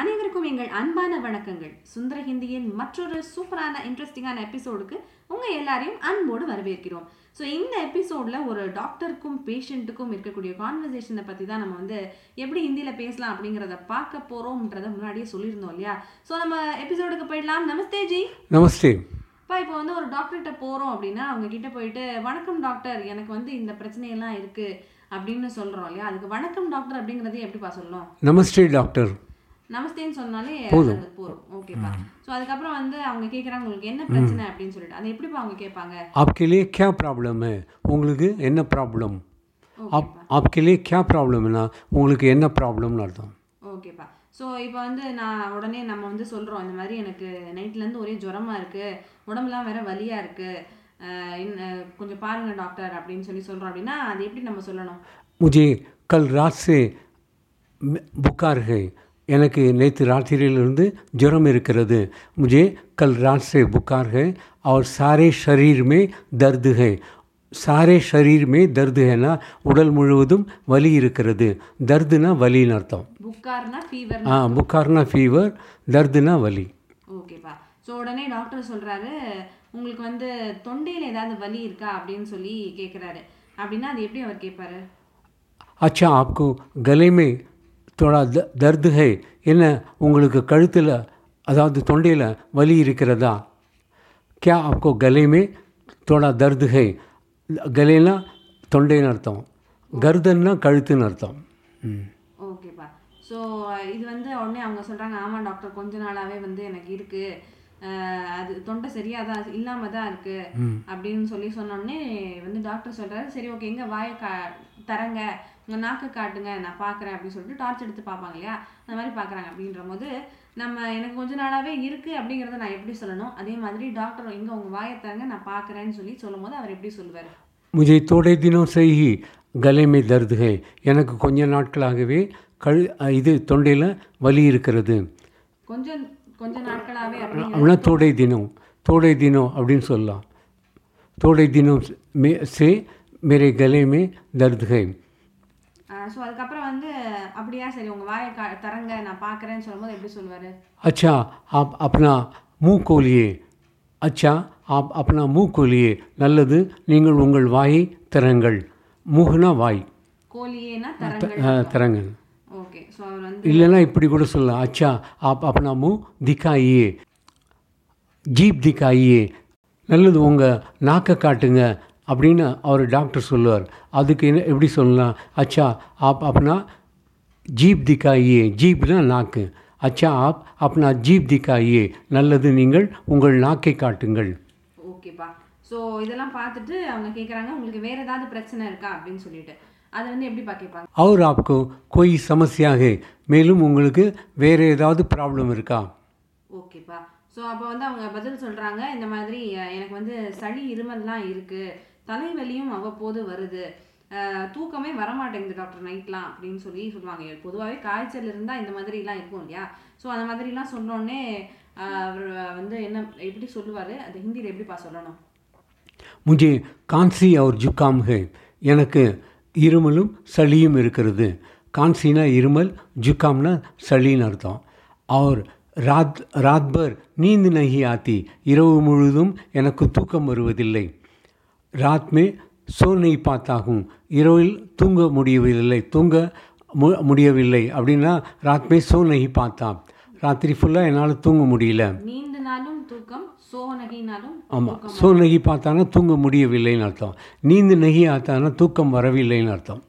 அனைவருக்கும் எங்கள் அன்பான வணக்கங்கள். சுந்தர ஹிந்தியின் மற்றொரு சூப்பரான இன்ட்ரெஸ்டிங்கான எபிசோடுக்கு உங்கள் எல்லாரையும் அன்போடு வரவேற்கிறோம். ஸோ இந்த எபிசோடில் ஒரு டாக்டருக்கும் பேஷண்ட்டுக்கும் இருக்கக்கூடிய கான்வர்சேஷனை பற்றி தான் நம்ம வந்து எப்படி ஹிந்தியில் பேசலாம் அப்படிங்கிறத பார்க்க போகிறோம்ன்றத முன்னாடியே சொல்லியிருந்தோம் இல்லையா? ஸோ நம்ம எபிசோடுக்கு போயிடலாம். நமஸ்தே ஜி. நமஸ்தே. இப்போ இப்போ வந்து ஒரு டாக்டர்கிட்ட போகிறோம் அப்படின்னா அவங்க கிட்ட போயிட்டு வணக்கம் டாக்டர் எனக்கு வந்து இந்த பிரச்சனையெல்லாம் இருக்குது அப்படின்னு சொல்கிறோம் இல்லையா? அதுக்கு வணக்கம் டாக்டர் அப்படிங்கிறதே எப்படிப்பா சொல்லணும்? நமஸ்தே டாக்டர் நமஸ்தேன்னு சொன்னாலே போதும். ஓகேப்பா. ஸோ அதுக்கப்புறம் வந்து அவங்க கேட்குறாங்க உங்களுக்கு என்ன பிரச்சனை? அப்படின்னு சொல்லிட்டு. அதை எப்படிப்பா அவங்க கேட்பாங்க? आपके கே क्या உங்களுக்கு என்ன ப்ராப்ளம்? आप आपके लिए क्या प्रॉब्लमனா உங்களுக்கு என்ன ப்ராப்ளம்னு அர்த்தம்? ஓகேப்பா. ஸோ இப்போ வந்து நான் உடனே நம்ம வந்து சொல்கிறோம் இந்த மாதிரி எனக்கு நைட்லேருந்து ஒரே ஜுரமாக இருக்குது உடம்புலாம் வேற வலியாக இருக்குது கொஞ்சம் பாருங்கள் டாக்டர் அப்படின்னு சொல்லி சொல்கிறோம் அப்படின்னா அது எப்படி நம்ம சொல்லணும்? முஜே கல் ராசு से எனக்கு நேற்று ராத்திரியிலிருந்து ஜுரம் இருக்கிறது मुझे कल रात से बुखार है और सारे शरीर में दर्द है सारे शरीर में दर्द है ना உடல் முழுவதும் வலி இருக்கிறது தர்துனா வலின்னு அர்த்தம் புக்கார்னா ஃபீவர் ஆ புக்கார்னா ஃபீவர் தர்துனா வலி ஓகேப்பா ஸோ உடனே டாக்டர் சொல்கிறாரு உங்களுக்கு வந்து தொண்டையில் ஏதாவது வலி இருக்கா அப்படின்னு சொல்லி கேட்குறாரு அப்படின்னா அது எப்படி அவர் கேட்பாரு अच्छा आपको गले में தோடா த தர்துகை என்ன உங்களுக்கு கழுத்தில் அதாவது தொண்டையில் வலி இருக்கிறதா? கே ஆப்கோ கலைமே தோடா தர்துகை. கலைனா தொண்டைன்னு அர்த்தம். கர்தன்னா கழுத்துன்னு அர்த்தம். ஓகேப்பா ஸோ இது வந்து உடனே அவங்க சொல்கிறாங்க ஆமாம் டாக்டர் கொஞ்ச நாளாகவே வந்து எனக்கு இருக்குது அது தொண்டை சரியாக தான் இல்லாமல் தான் இருக்குது அப்படின்னு சொல்லி சொன்னோடனே வந்து டாக்டர் சொல்கிறாரு சரி ஓகே எங்கே வாயை க தரங்க. உங்கள் நாக்கை காட்டுங்க நான் பார்க்குறேன் அப்படின்னு சொல்லிட்டு டார்ச் எடுத்து பார்ப்பாங்க இல்லையா? அந்த மாதிரி பார்க்குறாங்க. அப்படின்ற போது நம்ம எனக்கு கொஞ்ச நாளாகவே இருக்குது அப்படிங்கிறத நான் எப்படி சொல்லணும்? அதே மாதிரி டாக்டர் இங்கே உங்கள் வாயத்தாங்க நான் பார்க்குறேன்னு சொல்லி சொல்லும் போது அவர் எப்படி சொல்லுவார்? முஜே தோடை தினம் செய்கி கலைமை தருதுகை எனக்கு கொஞ்ச நாட்களாகவே கழு இது தொண்டையில் வலி இருக்கிறது. கொஞ்சம் கொஞ்ச நாட்களாகவே அப்படின்னா தோடை தினம். தோடை தினம் அப்படின்னு சொல்லலாம். தோடை தினம் மே சே மேரே கலை தருதுகை ஸோ அதுக்கப்புறம் வந்து அப்படியா சரி உங்கள் வாயை கா தரங்க நான் பார்க்குறேன்னு சொல்லும்போது எப்படி சொல்லுவார்? அச்சா அப் அப்பனா மூ கோலியே அச்சா ஆப் அப்பனா மூ கோலியே நல்லது நீங்கள் உங்கள் வாயை திறங்கள். மூகுனா வாய். கோலியேனா திறங்க ஓகே ஸோ அவர் வந்து இல்லைன்னா இப்படி கூட சொல்லலாம். அச்சா ஆப் அப்பனா மூ திக்காயே ஜீப் திக்காயே நல்லது உங்கள் நாக்கை காட்டுங்க அப்படின்னு அவர் டாக்டர் சொல்லுவார். அதுக்கு என்ன எப்படி சொல்லலாம்? அச்சா ஆப் அப்பனா ஜீப் திக்காயே ஜீப்னா நாக்கு. அச்சா ஆப் அப்பனா ஜீப் திக்காயே நல்லது நீங்கள் உங்கள் நாக்கை காட்டுங்கள். ஓகேப்பா ஸோ இதெல்லாம் பார்த்துட்டு அவங்க கேட்குறாங்க உங்களுக்கு வேற ஏதாவது பிரச்சனை இருக்கா? அப்படின்னு சொல்லிட்டு. அதை வந்து எப்படிப்பா கேட்பாங்க அவர் ஆப்கோ கோய் சமஸ்யா ஹே மேலும் உங்களுக்கு வேறு ஏதாவது ப்ராப்ளம் இருக்கா? ஓகேப்பா ஸோ அப்போ வந்து அவங்க பதில் சொல்கிறாங்க இந்த மாதிரி எனக்கு வந்து சளி இருமல்லாம் இருக்குது தலைவலியும் அவ்வப்போது வருது. தூக்கமே வரமாட்டேங்குது டாக்டர் நைட்லாம் அப்படின்னு சொல்லி சொல்லுவாங்க. பொதுவாகவே காய்ச்சல் இருந்தால் இந்த மாதிரிலாம் இருக்கும் இல்லையா? ஸோ அந்த மாதிரிலாம் சொன்னோடனே அவர் வந்து என்ன எப்படி சொல்லுவார்? அது ஹிந்தியில் எப்படிப்பா சொல்லணும்? முஜே கான்சி அவர் ஜுக்காம் ஹே. எனக்கு இருமலும் சளியும் இருக்கிறது. கான்சினா இருமல் ஜுக்காம்னா சளின்னு அர்த்தம். அவர் ராத் ராத்பர் நீந்து நகி ஆத்தி. இரவு முழுதும் எனக்கு தூக்கம் வருவதில்லை. சோ நெய் பார்த்தாகும். இரவில் தூங்க முடியவில்லை தூங்க மு முடியவில்லை அப்படின்னா ராத் மே சோ நகி பார்த்தா ராத்திரி ஃபுல்லாக என்னால் தூங்க முடியல. நீந்தினாலும் தூக்கம் சோனகினாலும் ஆமாம் சோ நகி பார்த்தானா தூங்க முடியவில்லைன்னு அர்த்தம். நீந்து நகி ஆத்தானா தூக்கம் வரவில்லைன்னு அர்த்தம்.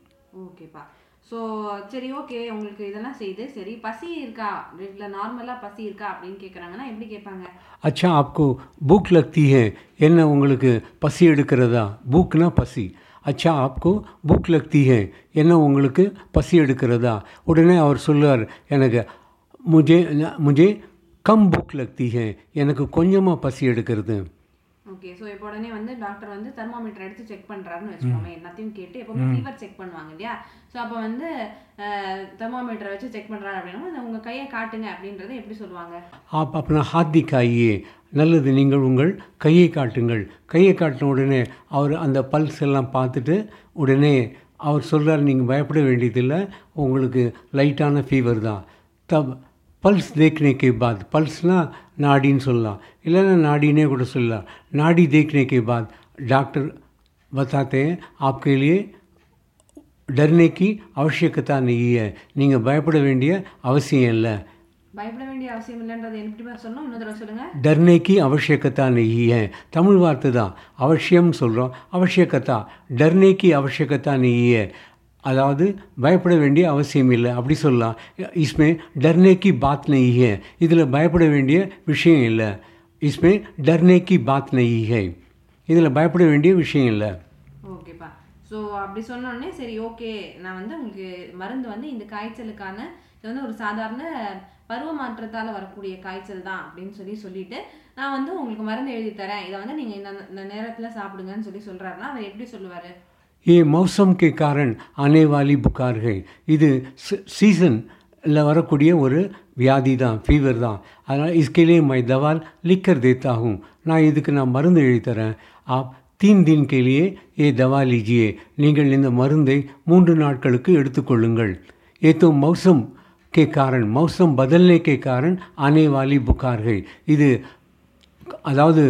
ஸோ சரி ஓகே உங்களுக்கு இதெல்லாம் செய்து சரி பசி இருக்கா? இல்லை நார்மலாக பசி இருக்கா அப்படின்னு கேட்குறாங்கன்னா எப்படி கேட்பாங்க? அச்சா ஆப்கோ பூக் லக்தி ஹே. என்ன உங்களுக்கு பசி எடுக்கிறதா? பூக்னா பசி. அச்சா ஆப்கோ பூக் லக்தி ஹே. என்ன உங்களுக்கு பசி எடுக்கிறதா? உடனே அவர் சொல்லுவார் எனக்கு முஜே முஜே கம் பூக் லக்தி ஹே. எனக்கு கொஞ்சமாக பசி எடுக்கிறது. ஓகே ஸோ இப்போ உடனே வந்து டாக்டர் வந்து தெர்மாமீட்டர் எடுத்து செக் பண்ணுறாருன்னு வச்சுக்கோமே எல்லாத்தையும் கேட்டு எப்போவுமே ஃபீவர் செக் பண்ணுவாங்க இல்லையா? ஸோ அப்போ வந்து தெர்மாமீட்டரை வச்சு செக் பண்ணுறாரு அப்படின்னா உங்கள் கையை காட்டுங்க அப்படின்றத எப்படி சொல்லுவாங்க? அப்போ அப்படின்னா ஹாத்தி காயே நல்லது நீங்கள் உங்கள் கையை காட்டுங்கள். கையை காட்டின உடனே அவர் அந்த பல்ஸ் எல்லாம் பார்த்துட்டு உடனே அவர் சொல்கிறார் நீங்கள் பயப்பட வேண்டியதில்லை உங்களுக்கு லைட்டான ஃபீவர் தான். தப் பல்ஸ் தேக்னேக்கே பாத். பல்ஸ்னால் நாடின்னு சொல்லலாம். இல்லைன்னா नाड़ी கூட சொல்லலாம். நாடி देखने के बाद डॉक्टर बताते हैं आपके लिए डरने की அவசியக்கத்தா नहीं நீங்கள் பயப்பட வேண்டிய அவசியம் இல்லை. பயப்பட அவசியம் இல்லைன்றது எப்படி சொன்னோம். அவசியக்கத்தா நெய் தமிழ் வார்த்தை தான். அவசியம் சொல்கிறோம் அவசியக்கத்தா. டர்னேக்கு அவசியக்கத்தா நெய் அதாவது பயப்பட வேண்டிய அவசியம் இல்லை. அப்படி சொல்லலாம். இஸ்மே டர்னேக்கி பாத் நெய்கே இதில் பயப்பட வேண்டிய விஷயம் இல்லை. இஸ்மே டர்னேக்கி பாத் நெய்கே இதில் பயப்பட வேண்டிய விஷயம் இல்லை. ஓகேப்பா ஸோ அப்படி சொன்னோடனே சரி ஓகே நான் வந்து உங்களுக்கு மருந்து வந்து இந்த காய்ச்சலுக்கான இது வந்து ஒரு சாதாரண பருவ மாற்றத்தால் வரக்கூடிய காய்ச்சல் தான் அப்படின்னு சொல்லி சொல்லிட்டு நான் வந்து உங்களுக்கு மருந்து எழுதி தரேன். இதை வந்து நீங்கள் இந்த நேரத்தில் சாப்பிடுங்கன்னு சொல்லி சொல்கிறாருன்னா அவர் எப்படி சொல்லுவார்? ये मौसम के कारण आने वाली बुखार है இது சீசனில் வரக்கூடிய ஒரு வியாதி தான் ஃபீவர் தான் அதனால் इसके लिए मैं दवा लिख कर देता हूँ நான் இதுக்கு நான் மருந்து எழுதி தரேன் ஆப் தீன் தின் के लिए ये दवा लीजिए நீங்கள் இந்த மருந்தை மூன்று நாட்களுக்கு எடுத்துக்கொள்ளுங்கள் ये तो मौसम के कारण मौसम बदलने के कारण आने वाली बुखार है இது அதாவது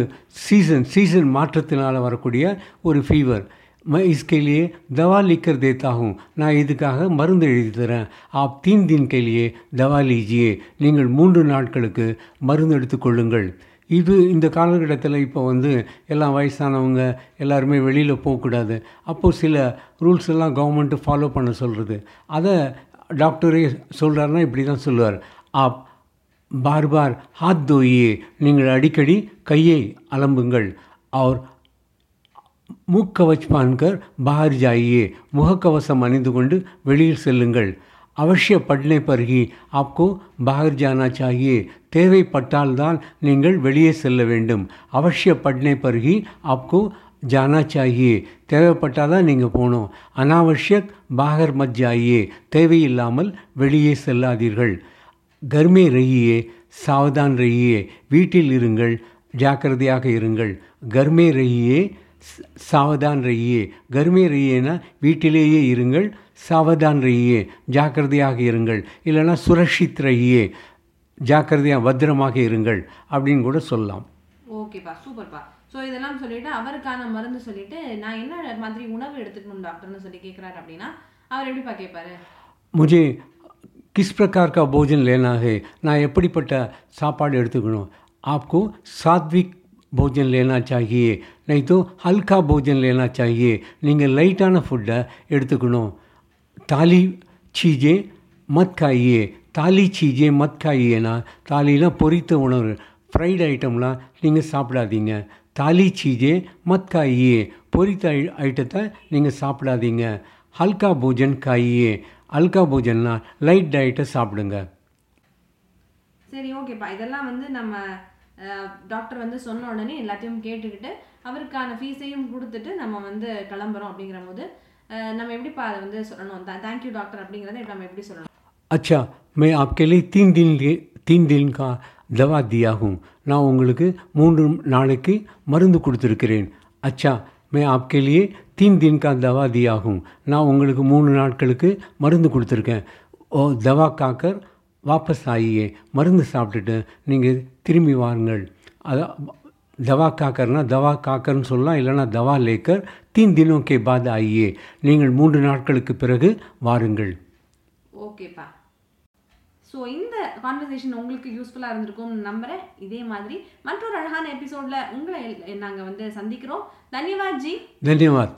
சீசன் சீசன் மாற்றத்தினால் வரக்கூடிய ஒரு ஃபீவர் मैं इसके लिए दवा लिख कर देता हूँ நான் இதுக்காக மருந்து எழுதி தரேன் ஆப் தீன் தின் के लिए दवा लीजिए நீங்கள் மூன்று நாட்களுக்கு மருந்து எடுத்துக்கொள்ளுங்கள் இது இந்த காலகட்டத்தில் இப்போ வந்து எல்லாம் வயசானவங்க எல்லாருமே வெளியில் போகக்கூடாது அப்போது சில ரூல்ஸ் எல்லாம் கவர்மெண்ட்டு ஃபாலோ பண்ண சொல்கிறது அதை டாக்டரே சொல்கிறாருன்னா இப்படி தான் சொல்லுவார் ஆப் बार बार हाथ धोइए நீங்கள் அடிக்கடி கையை அலம்புங்கள் और முக்கவச் பான்கர் பாகர் ஜாயியே முகக்கவசம் அணிந்து கொண்டு வெளியில் செல்லுங்கள். அவசிய பட்னை பருகி ஆப்கோ பாகர் ஜானா சாயே தேவைப்பட்டால்தான் நீங்கள் வெளியே செல்ல வேண்டும். அவசிய பட்னை பருகி ஆப்கோ ஜானா சாகியே தேவைப்பட்டால் தான் நீங்கள் போகணும். அனாவசியக் பாகர் மத் ஜாயியே தேவையில்லாமல் வெளியே செல்லாதீர்கள். கர்மே ரயியே சாவதான் ரஹியே வீட்டில் இருங்கள் ஜாக்கிரதையாக இருங்கள். கர்மே ரயியே சாவதான் ரஹியே கர்மே ரஹியேனா வீட்டிலேயே இருங்கள் சாவதான் ரஹியே ஜாக்கிரதையாக இருங்கள் இல்லைன்னா சுரக்ஷித் ரஹியே ஜாக்கிரதையாக பத்திரமாக இருங்கள் அப்படின்னு கூட சொல்லலாம் ஓகேப்பா சூப்பர்ப்பா ஸோ இதெல்லாம் சொல்லிட்டு அவருக்கான மருந்து சொல்லிட்டு நான் என்ன மாதிரி உணவு எடுத்துக்கணும் டாக்டர்னு சொல்லி கேட்குறாரு அப்படின்னா அவர் எப்படிப்பா கேட்பாரு मुझे किस प्रकार का भोजन लेना है நான் எப்படிப்பட்ட சாப்பாடு எடுத்துக்கணும் आपको सात्विक भोजन लेना चाहिए नहीं तो हल्का भोजन लेना चाहिए நீங்கள் லைட்டான ஃபுட்டை எடுத்துக்கணும் தாலி சீஜே மத் காயே தாலி சீஜே மத் காயேனா தாலிலாம் பொரித்த உணவு ஃப்ரைட் ஐட்டம்லாம் நீங்கள் சாப்பிடாதீங்க தாலி சீஜே மத் காயே பொரித்த ஐ ஐட்டத்தை நீங்கள் சாப்பிடாதீங்க ஹல்கா போஜன் காயே ஹல்கா போஜன்னா லைட் டயட்டை சாப்பிடுங்க சரி ஓகேப்பா இதெல்லாம் வந்து நம்ம டாக்டர் வந்து சொன்ன உடனே எல்லாத்தையும் கேட்டுக்கிட்டு அவருக்கான ஃபீஸையும் கொடுத்துட்டு நம்ம வந்து கிளம்புறோம் அப்படிங்கிற போது நம்ம எப்படி பா அதை வந்து சொல்லணும்? தேங்க்யூ டாக்டர் அப்படிங்கிறத நம்ம எப்படி சொல்லணும்? அச்சா மே ஆப்கே லியே தீன் தின் தீன் தின் கா தவா தியாகும். நான் உங்களுக்கு மூன்று நாளைக்கு மருந்து கொடுத்துருக்கிறேன். அச்சா மே ஆப்கே லியே தீன் தின் கா தவா தியாகும். நான் உங்களுக்கு மூணு நாட்களுக்கு மருந்து கொடுத்துருக்கேன். ஓ தவா காக்கர் वापस आइए மருந்து சாப்பிட்டுட்டு நீங்கள் திரும்பி வாருங்கள் அதான் दवा காக்கர்னா दवा காக்கர்னு சொல்லலாம் இல்லைனா दवा लेकर तीन दिनों के बाद आइए நீங்கள் மூன்று நாட்களுக்கு பிறகு வாருங்கள் ஓகேப்பா ஸோ இந்த கான்வர்சேஷன் உங்களுக்கு யூஸ்ஃபுல்லாக இருந்திருக்கும்னு நம்புகிறேன் இதே மாதிரி மற்றொரு அழகான எபிசோடில் உங்களை நாங்கள் வந்து சந்திக்கிறோம் தன்யவாத் ஜி धन्यवाद